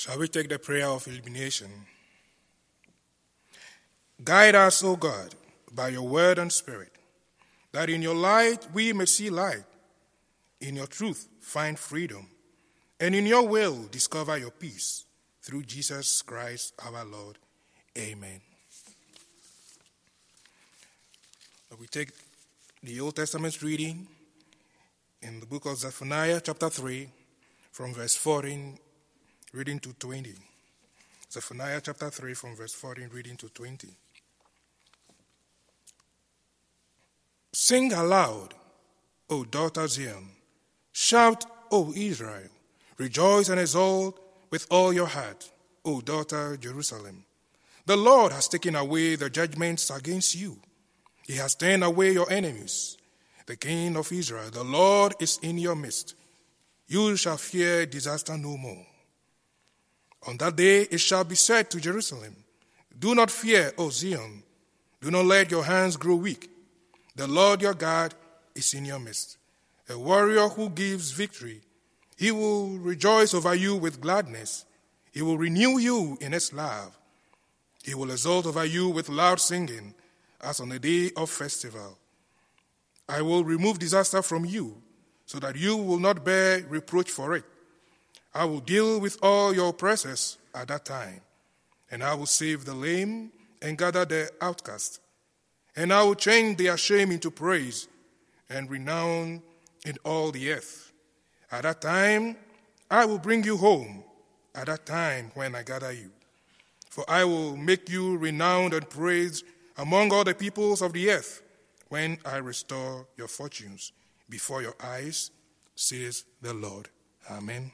Shall we take the prayer of illumination? Guide us, O God, by your word and spirit, that in your light we may see light, in your truth find freedom, and in your will discover your peace. Through Jesus Christ our Lord. Amen. We take the Old Testament reading in the book of Zephaniah, chapter 3, from verse 14, reading to 20. Zephaniah chapter 3, from verse 14, reading to 20. Sing aloud, O daughter Zion. Shout, O Israel. Rejoice and exult with all your heart, O daughter Jerusalem. The Lord has taken away the judgments against you. He has turned away your enemies. The King of Israel, the Lord is in your midst. You shall fear disaster no more. On that day it shall be said to Jerusalem, Do not fear, O Zion. Do not let your hands grow weak. The Lord your God is in your midst, a warrior who gives victory. He will rejoice over you with gladness. He will renew you in his love. He will exult over you with loud singing, as on a day of festival. I will remove disaster from you, so that you will not bear reproach for it. I will deal with all your oppressors at that time, and I will save the lame and gather the outcast and I will change their shame into praise and renown in all the earth. At that time, I will bring you home, at that time when I gather you. For I will make you renowned and praised among all the peoples of the earth when I restore your fortunes before your eyes, says the Lord. Amen.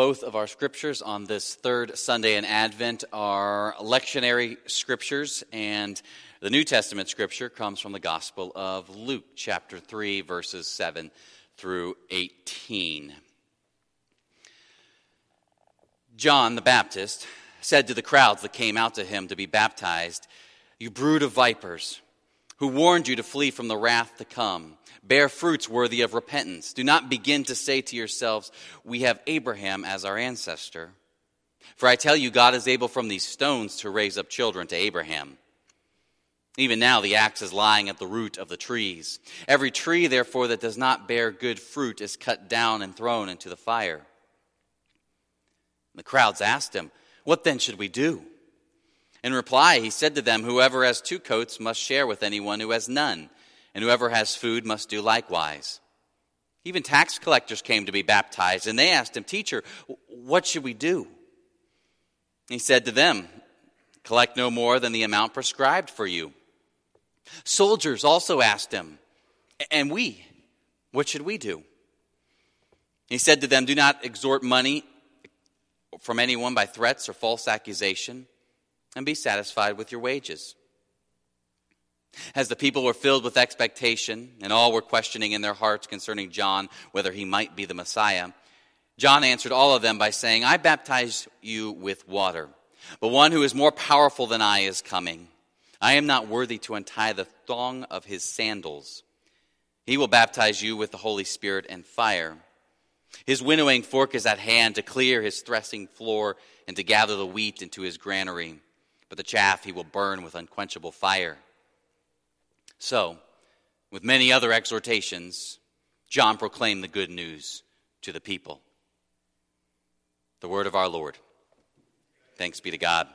Both of our scriptures on this third Sunday in Advent are lectionary scriptures, and the New Testament scripture comes from the Gospel of Luke, chapter 3, verses 7 through 18. John the Baptist said to the crowds that came out to him to be baptized, You brood of vipers, who warned you to flee from the wrath to come. Bear fruits worthy of repentance. Do not begin to say to yourselves, We have Abraham as our ancestor. For I tell you, God is able from these stones to raise up children to Abraham. Even now, the axe is lying at the root of the trees. Every tree, therefore, that does not bear good fruit is cut down and thrown into the fire. The crowds asked him, What then should we do? In reply, he said to them, Whoever has two coats must share with anyone who has none and whoever has food must do likewise. Even tax collectors came to be baptized, and they asked him, Teacher, what should we do? He said to them, Collect no more than the amount prescribed for you. Soldiers also asked him, And we, what should we do? He said to them, Do not extort money from anyone by threats or false accusation, and be satisfied with your wages. As the people were filled with expectation, and all were questioning in their hearts concerning John whether he might be the Messiah, John answered all of them by saying, I baptize you with water, but one who is more powerful than I is coming. I am not worthy to untie the thong of his sandals. He will baptize you with the Holy Spirit and fire. His winnowing fork is at hand to clear his threshing floor and to gather the wheat into his granary, but the chaff he will burn with unquenchable fire. So, with many other exhortations, John proclaimed the good news to the people. The word of our Lord. Thanks be to God.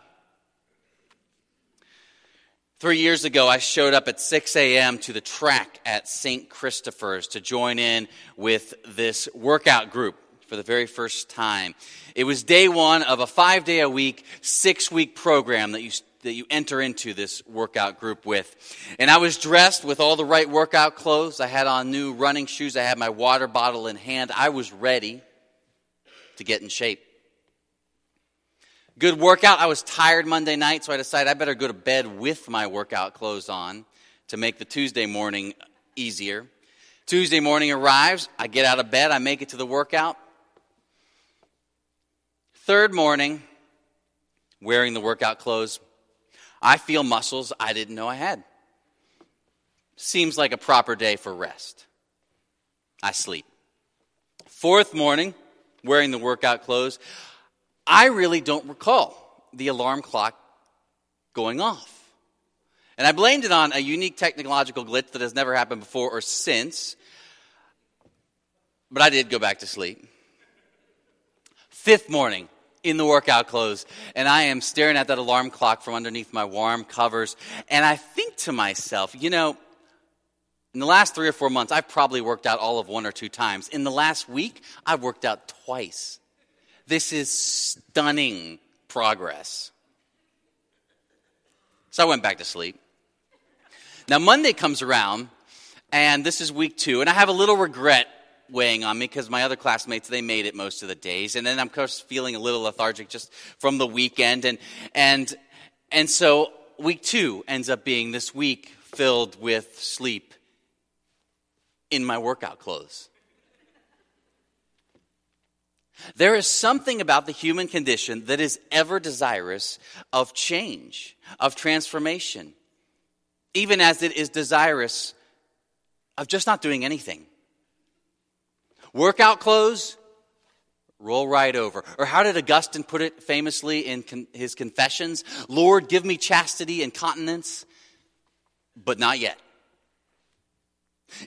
Three years ago, I showed up at 6 a.m. to the track at St. Christopher's to join in with this workout group for the very first time. It was day one of a five day a week, six week program that you that you enter into this workout group with. And I was dressed with all the right workout clothes. I had on new running shoes. I had my water bottle in hand. I was ready to get in shape. Good workout. I was tired Monday night, so I decided I better go to bed with my workout clothes on to make the Tuesday morning easier. Tuesday morning arrives. I get out of bed. I make it to the workout. Third morning, wearing the workout clothes, I feel muscles I didn't know I had. Seems like a proper day for rest. I sleep. Fourth morning, wearing the workout clothes, I really don't recall the alarm clock going off. And I blamed it on a unique technological glitch that has never happened before or since. But I did go back to sleep. Fifth morning, in the workout clothes, and I am staring at that alarm clock from underneath my warm covers, and I think to myself, you know, in the last three or four months, I've probably worked out all of one or two times. In the last week, I've worked out twice. This is stunning progress. So I went back to sleep. Now, Monday comes around, and this is week two, and I have a little regret weighing on me because my other classmates they made it most of the days. And then i'm of course feeling a little lethargic just from the weekend. And and and so week two ends up being this week filled with sleep in my workout clothes. There is something about the human condition that is ever desirous of change of transformation even as it is desirous of just not doing anything Workout clothes, roll right over. Or how did Augustine put it famously in con- his Confessions? Lord, give me chastity and continence, but not yet.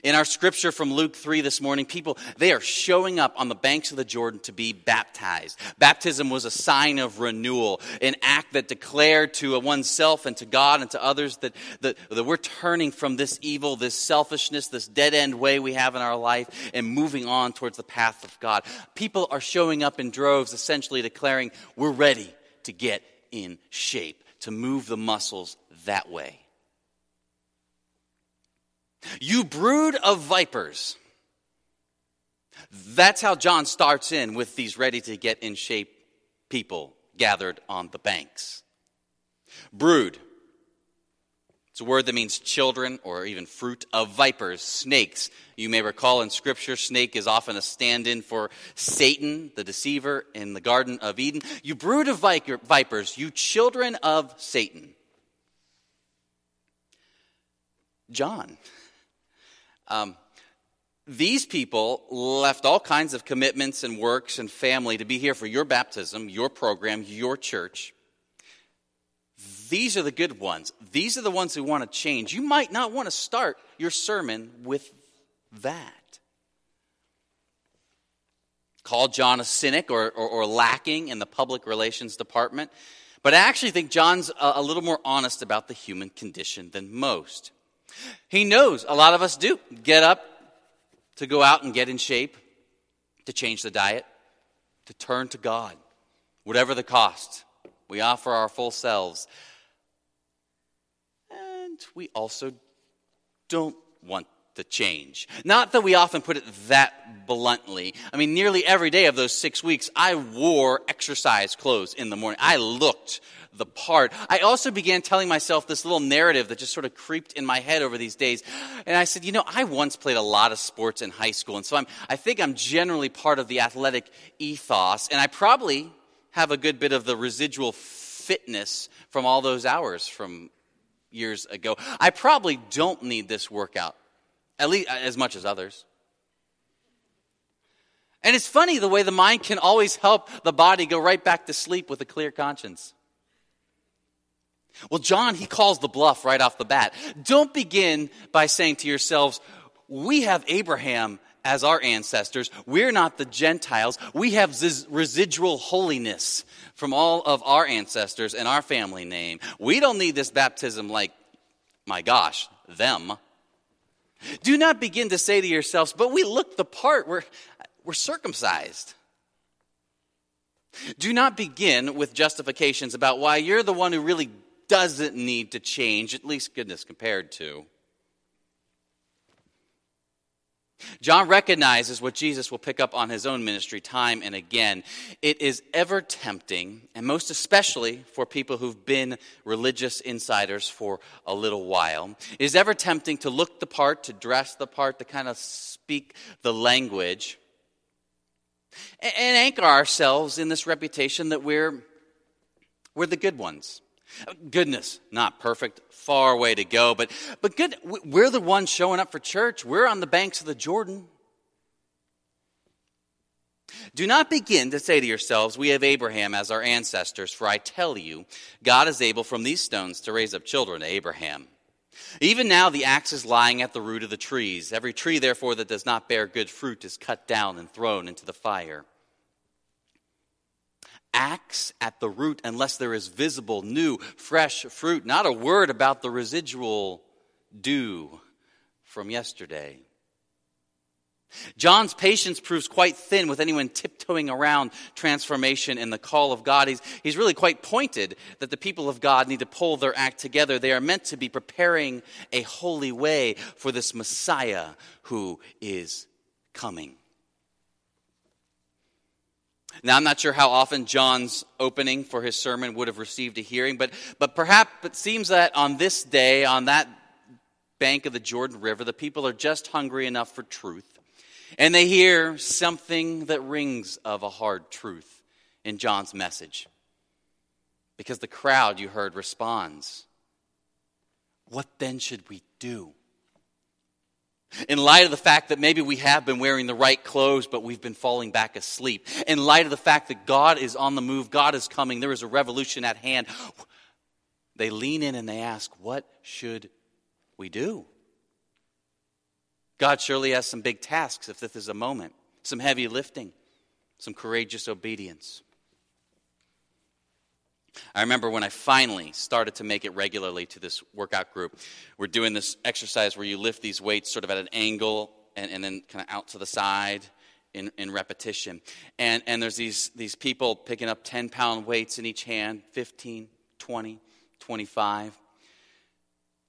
In our scripture from Luke 3 this morning, people, they are showing up on the banks of the Jordan to be baptized. Baptism was a sign of renewal, an act that declared to oneself and to God and to others that, that, that we're turning from this evil, this selfishness, this dead end way we have in our life and moving on towards the path of God. People are showing up in droves, essentially declaring, we're ready to get in shape, to move the muscles that way. You brood of vipers. That's how John starts in with these ready to get in shape people gathered on the banks. Brood. It's a word that means children or even fruit of vipers, snakes. You may recall in Scripture, snake is often a stand in for Satan, the deceiver, in the Garden of Eden. You brood of vipers, you children of Satan. John um, these people left all kinds of commitments and works and family to be here for your baptism, your program, your church. These are the good ones. These are the ones who want to change. You might not want to start your sermon with that. Call John a cynic or, or, or lacking in the public relations department. But I actually think John's a, a little more honest about the human condition than most. He knows a lot of us do get up to go out and get in shape, to change the diet, to turn to God, whatever the cost. We offer our full selves. And we also don't want to change. Not that we often put it that bluntly. I mean, nearly every day of those six weeks, I wore exercise clothes in the morning. I looked the part. I also began telling myself this little narrative that just sort of creeped in my head over these days. And I said, you know, I once played a lot of sports in high school. And so I'm, I think I'm generally part of the athletic ethos. And I probably have a good bit of the residual fitness from all those hours from years ago. I probably don't need this workout, at least uh, as much as others. And it's funny the way the mind can always help the body go right back to sleep with a clear conscience. Well, John, he calls the bluff right off the bat. Don't begin by saying to yourselves, we have Abraham as our ancestors. We're not the Gentiles. We have this residual holiness from all of our ancestors and our family name. We don't need this baptism like, my gosh, them. Do not begin to say to yourselves, but we look the part. We're, we're circumcised. Do not begin with justifications about why you're the one who really doesn't need to change, at least goodness compared to. John recognizes what Jesus will pick up on his own ministry time and again. It is ever tempting, and most especially for people who've been religious insiders for a little while, it is ever tempting to look the part, to dress the part, to kind of speak the language, and anchor ourselves in this reputation that we're, we're the good ones Goodness, not perfect, far way to go, but, but good, we're the ones showing up for church. We're on the banks of the Jordan. Do not begin to say to yourselves, We have Abraham as our ancestors, for I tell you, God is able from these stones to raise up children to Abraham. Even now, the axe is lying at the root of the trees. Every tree, therefore, that does not bear good fruit is cut down and thrown into the fire. Axe at the root unless there is visible, new, fresh fruit. Not a word about the residual dew from yesterday. John's patience proves quite thin with anyone tiptoeing around transformation and the call of God. He's, he's really quite pointed that the people of God need to pull their act together. They are meant to be preparing a holy way for this Messiah who is coming. Now, I'm not sure how often John's opening for his sermon would have received a hearing, but, but perhaps it seems that on this day, on that bank of the Jordan River, the people are just hungry enough for truth and they hear something that rings of a hard truth in John's message. Because the crowd you heard responds, What then should we do? In light of the fact that maybe we have been wearing the right clothes, but we've been falling back asleep. In light of the fact that God is on the move, God is coming, there is a revolution at hand. They lean in and they ask, What should we do? God surely has some big tasks if this is a moment, some heavy lifting, some courageous obedience. I remember when I finally started to make it regularly to this workout group. We're doing this exercise where you lift these weights sort of at an angle and, and then kind of out to the side in, in repetition. And, and there's these, these people picking up 10 pound weights in each hand 15, 20, 25.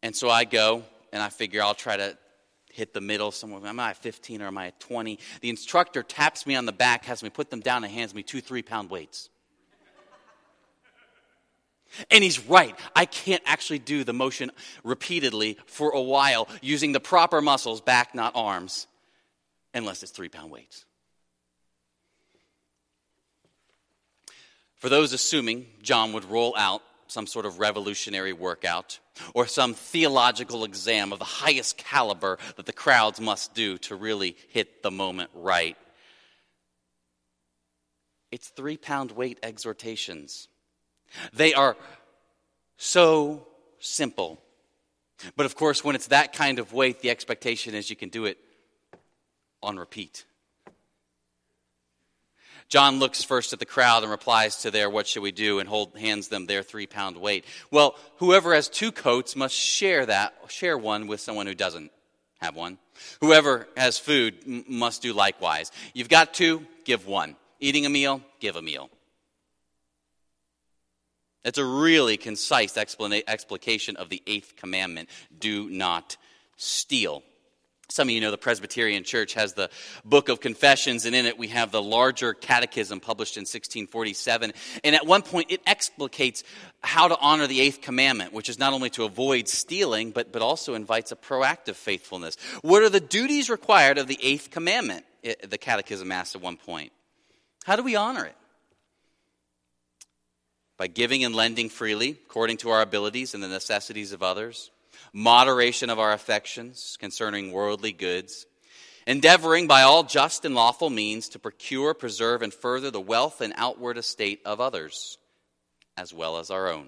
And so I go and I figure I'll try to hit the middle somewhere. Am I at 15 or am I at 20? The instructor taps me on the back, has me put them down, and hands me two three pound weights. And he's right. I can't actually do the motion repeatedly for a while using the proper muscles, back, not arms, unless it's three pound weights. For those assuming John would roll out some sort of revolutionary workout or some theological exam of the highest caliber that the crowds must do to really hit the moment right. It's three pound weight exhortations. They are so simple. But of course, when it's that kind of weight, the expectation is you can do it on repeat. John looks first at the crowd and replies to their, What should we do? and hold, hands them their three pound weight. Well, whoever has two coats must share that, share one with someone who doesn't have one. Whoever has food m- must do likewise. You've got two, give one. Eating a meal, give a meal. That's a really concise explication of the eighth commandment do not steal. Some of you know the Presbyterian Church has the Book of Confessions, and in it we have the larger catechism published in 1647. And at one point, it explicates how to honor the eighth commandment, which is not only to avoid stealing, but, but also invites a proactive faithfulness. What are the duties required of the eighth commandment? It, the catechism asks at one point. How do we honor it? By giving and lending freely, according to our abilities and the necessities of others moderation of our affections concerning worldly goods, endeavoring by all just and lawful means to procure, preserve, and further the wealth and outward estate of others, as well as our own.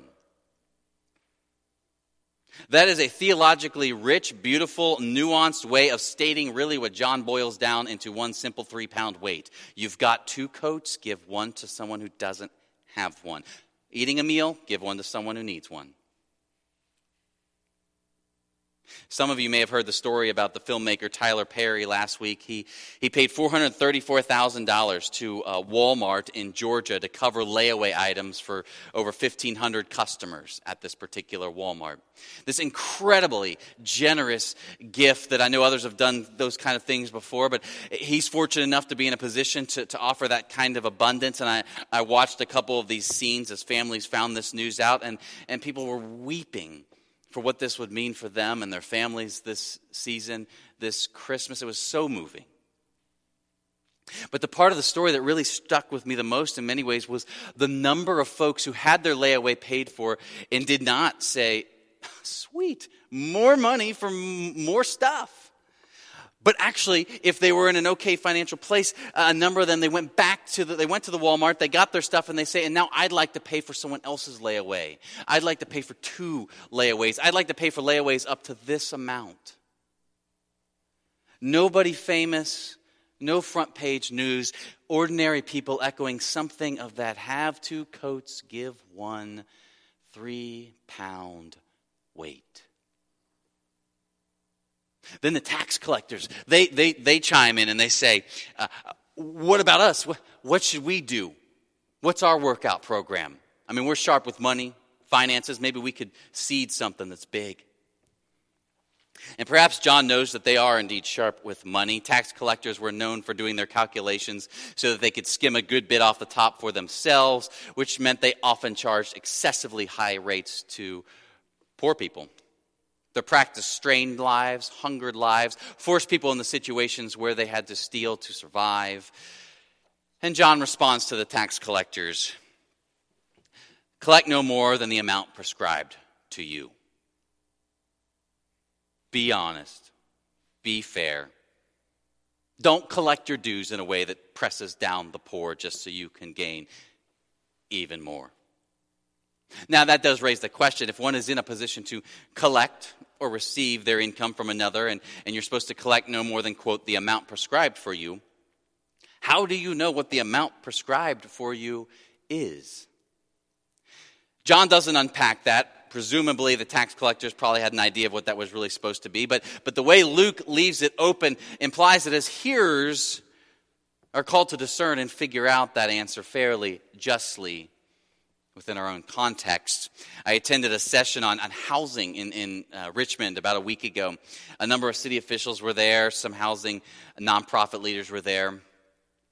That is a theologically rich, beautiful, nuanced way of stating really what John boils down into one simple three pound weight. You've got two coats, give one to someone who doesn't have one. Eating a meal, give one to someone who needs one. Some of you may have heard the story about the filmmaker Tyler Perry last week. He, he paid $434,000 to uh, Walmart in Georgia to cover layaway items for over 1,500 customers at this particular Walmart. This incredibly generous gift that I know others have done those kind of things before, but he's fortunate enough to be in a position to, to offer that kind of abundance. And I, I watched a couple of these scenes as families found this news out, and, and people were weeping for what this would mean for them and their families this season, this Christmas. It was so moving. But the part of the story that really stuck with me the most in many ways was the number of folks who had their layaway paid for and did not say, Sweet, more money for more stuff. But actually, if they were in an okay financial place, uh, a number of them, they went back to the, they went to the Walmart, they got their stuff, and they say, and now I'd like to pay for someone else's layaway. I'd like to pay for two layaways. I'd like to pay for layaways up to this amount. Nobody famous, no front page news, ordinary people echoing something of that have two coats, give one three pound weight. Then the tax collectors, they, they, they chime in and they say, uh, What about us? What, what should we do? What's our workout program? I mean, we're sharp with money, finances. Maybe we could seed something that's big. And perhaps John knows that they are indeed sharp with money. Tax collectors were known for doing their calculations so that they could skim a good bit off the top for themselves, which meant they often charged excessively high rates to poor people. Their practice strained lives, hungered lives, forced people into situations where they had to steal to survive. And John responds to the tax collectors collect no more than the amount prescribed to you. Be honest, be fair. Don't collect your dues in a way that presses down the poor just so you can gain even more. Now, that does raise the question if one is in a position to collect or receive their income from another, and, and you're supposed to collect no more than, quote, the amount prescribed for you, how do you know what the amount prescribed for you is? John doesn't unpack that. Presumably, the tax collectors probably had an idea of what that was really supposed to be. But, but the way Luke leaves it open implies that as hearers are called to discern and figure out that answer fairly, justly, within our own context. I attended a session on, on housing in, in uh, Richmond about a week ago. A number of city officials were there, some housing nonprofit leaders were there.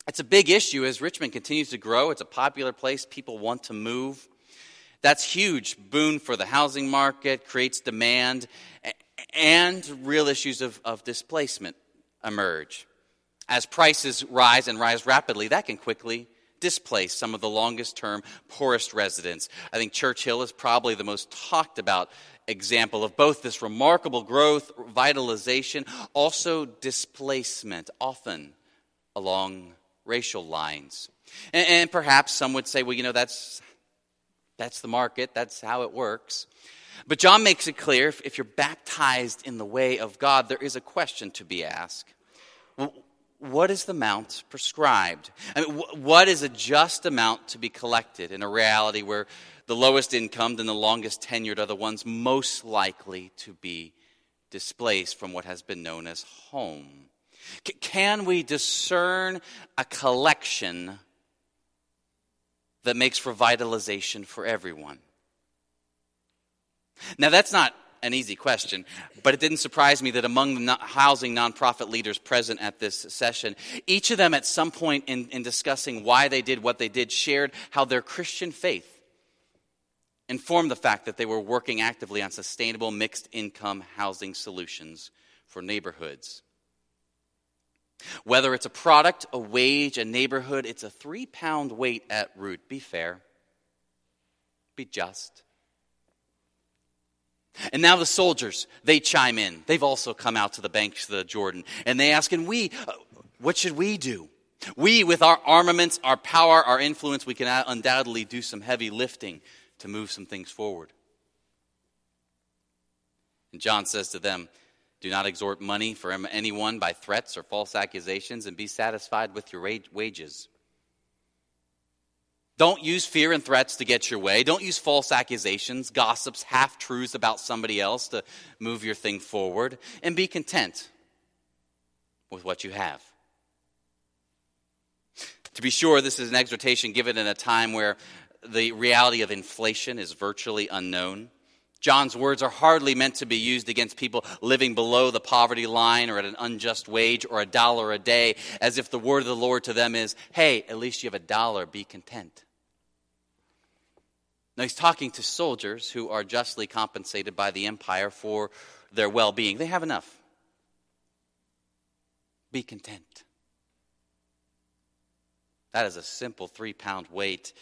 It's a big issue as Richmond continues to grow. It's a popular place, people want to move. That's huge boon for the housing market, creates demand, and real issues of, of displacement emerge. As prices rise and rise rapidly, that can quickly displace some of the longest term, poorest residents. I think Church Hill is probably the most talked about example of both this remarkable growth, vitalization, also displacement, often along racial lines. And, and, perhaps some would say, well, you know, that's, that's the market, that's how it works. But John makes it clear if, if you're baptized in the way of God, there is a question to be asked. Well, what is the amount prescribed? I mean, what is a just amount to be collected in a reality where the lowest income and the longest tenured are the ones most likely to be displaced from what has been known as home? C- can we discern a collection that makes for vitalization for everyone? Now, that's not an easy question, but it didn't surprise me that among the housing nonprofit leaders present at this session, each of them at some point in, in discussing why they did what they did shared how their Christian faith informed the fact that they were working actively on sustainable mixed income housing solutions for neighborhoods. Whether it's a product, a wage, a neighborhood, it's a three pound weight at root. Be fair, be just. And now the soldiers, they chime in. They've also come out to the banks of the Jordan. And they ask, and we, uh, what should we do? We, with our armaments, our power, our influence, we can undoubtedly do some heavy lifting to move some things forward. And John says to them, Do not extort money from anyone by threats or false accusations, and be satisfied with your wages. Don't use fear and threats to get your way. Don't use false accusations, gossips, half truths about somebody else to move your thing forward. And be content with what you have. To be sure, this is an exhortation given in a time where the reality of inflation is virtually unknown. John's words are hardly meant to be used against people living below the poverty line or at an unjust wage or a dollar a day, as if the word of the Lord to them is, hey, at least you have a dollar, be content. Now, he's talking to soldiers who are justly compensated by the empire for their well being. They have enough. Be content. That is a simple three pound weight,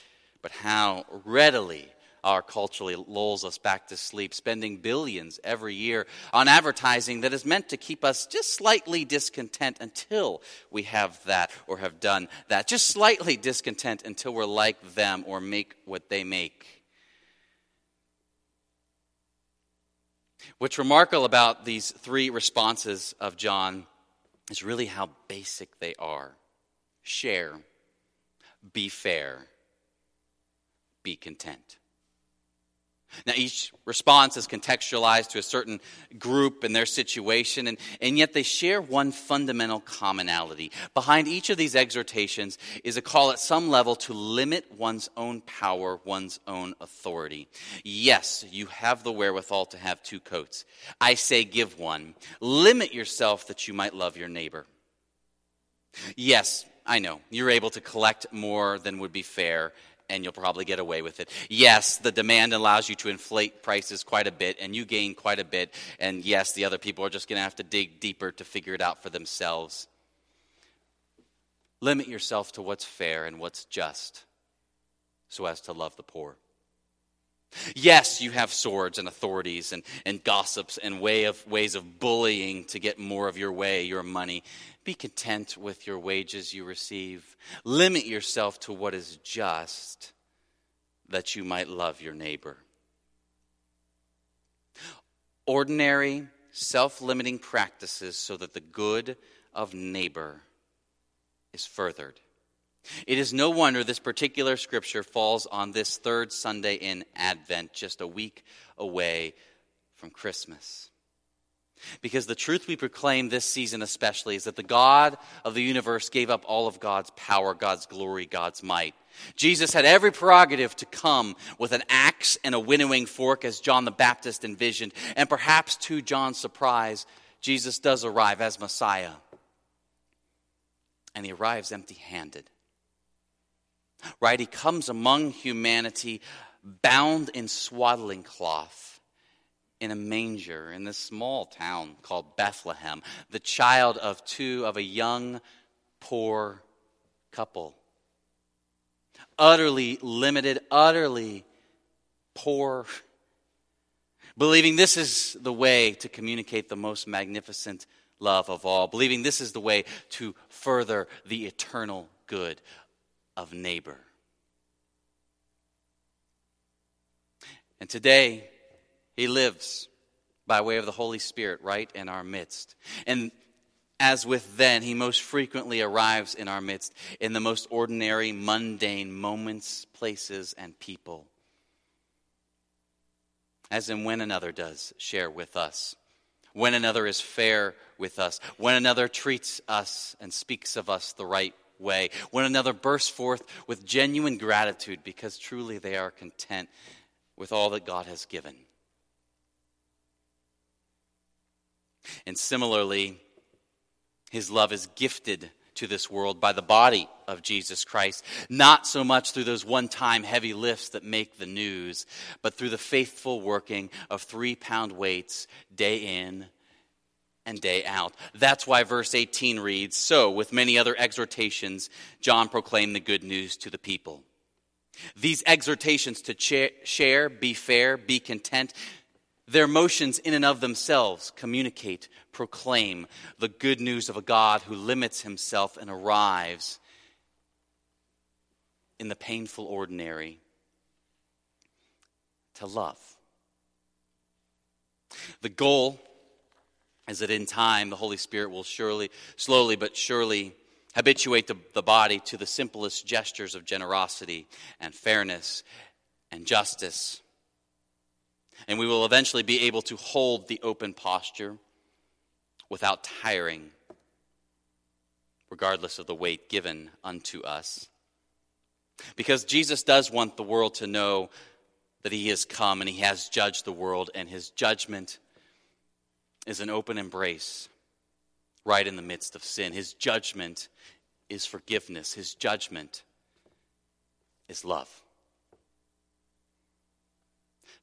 but how readily our culturally lulls us back to sleep, spending billions every year on advertising that is meant to keep us just slightly discontent until we have that or have done that. Just slightly discontent until we're like them or make what they make. What's remarkable about these three responses of John is really how basic they are share, be fair, be content. Now, each response is contextualized to a certain group and their situation, and, and yet they share one fundamental commonality. Behind each of these exhortations is a call at some level to limit one's own power, one's own authority. Yes, you have the wherewithal to have two coats. I say, give one. Limit yourself that you might love your neighbor. Yes, I know, you're able to collect more than would be fair and you'll probably get away with it. Yes, the demand allows you to inflate prices quite a bit, and you gain quite a bit. And yes, the other people are just going to have to dig deeper to figure it out for themselves. Limit yourself to what's fair and what's just so as to love the poor. Yes, you have swords and authorities and, and gossips and way of, ways of bullying to get more of your way, your money. Be content with your wages you receive. Limit yourself to what is just that you might love your neighbor. Ordinary, self limiting practices so that the good of neighbor is furthered. It is no wonder this particular scripture falls on this third Sunday in Advent, just a week away from Christmas. Because the truth we proclaim this season, especially, is that the God of the universe gave up all of God's power, God's glory, God's might. Jesus had every prerogative to come with an axe and a winnowing fork, as John the Baptist envisioned. And perhaps to John's surprise, Jesus does arrive as Messiah. And he arrives empty handed. Right? He comes among humanity bound in swaddling cloth in a manger in this small town called Bethlehem, the child of two, of a young, poor couple. Utterly limited, utterly poor, believing this is the way to communicate the most magnificent love of all, believing this is the way to further the eternal good of neighbor. And today, he lives by way of the Holy Spirit right in our midst. And as with then, he most frequently arrives in our midst in the most ordinary, mundane moments, places, and people. As in when another does share with us, when another is fair with us, when another treats us and speaks of us the right way, when another bursts forth with genuine gratitude because truly they are content with all that God has given. And similarly, his love is gifted to this world by the body of Jesus Christ, not so much through those one time heavy lifts that make the news, but through the faithful working of three pound weights day in and day out. That's why verse 18 reads So, with many other exhortations, John proclaimed the good news to the people. These exhortations to share, be fair, be content, their motions in and of themselves communicate, proclaim the good news of a God who limits himself and arrives in the painful ordinary to love. The goal is that in time the Holy Spirit will surely, slowly but surely habituate the, the body to the simplest gestures of generosity and fairness and justice. And we will eventually be able to hold the open posture without tiring, regardless of the weight given unto us. Because Jesus does want the world to know that he has come and he has judged the world, and his judgment is an open embrace right in the midst of sin. His judgment is forgiveness, His judgment is love.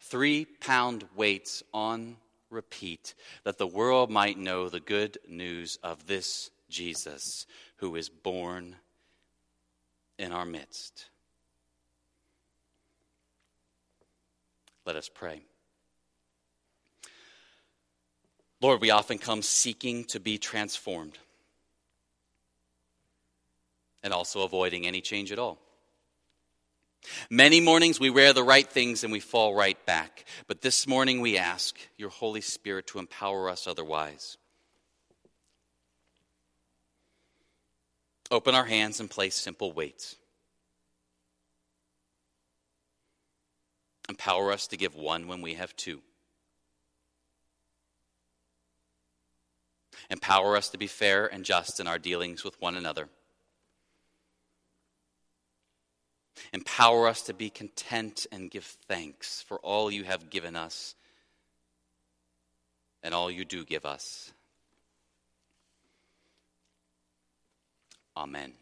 Three pound weights on repeat that the world might know the good news of this Jesus who is born in our midst. Let us pray. Lord, we often come seeking to be transformed and also avoiding any change at all. Many mornings we wear the right things and we fall right back. But this morning we ask your Holy Spirit to empower us otherwise. Open our hands and place simple weights. Empower us to give one when we have two. Empower us to be fair and just in our dealings with one another. Empower us to be content and give thanks for all you have given us and all you do give us. Amen.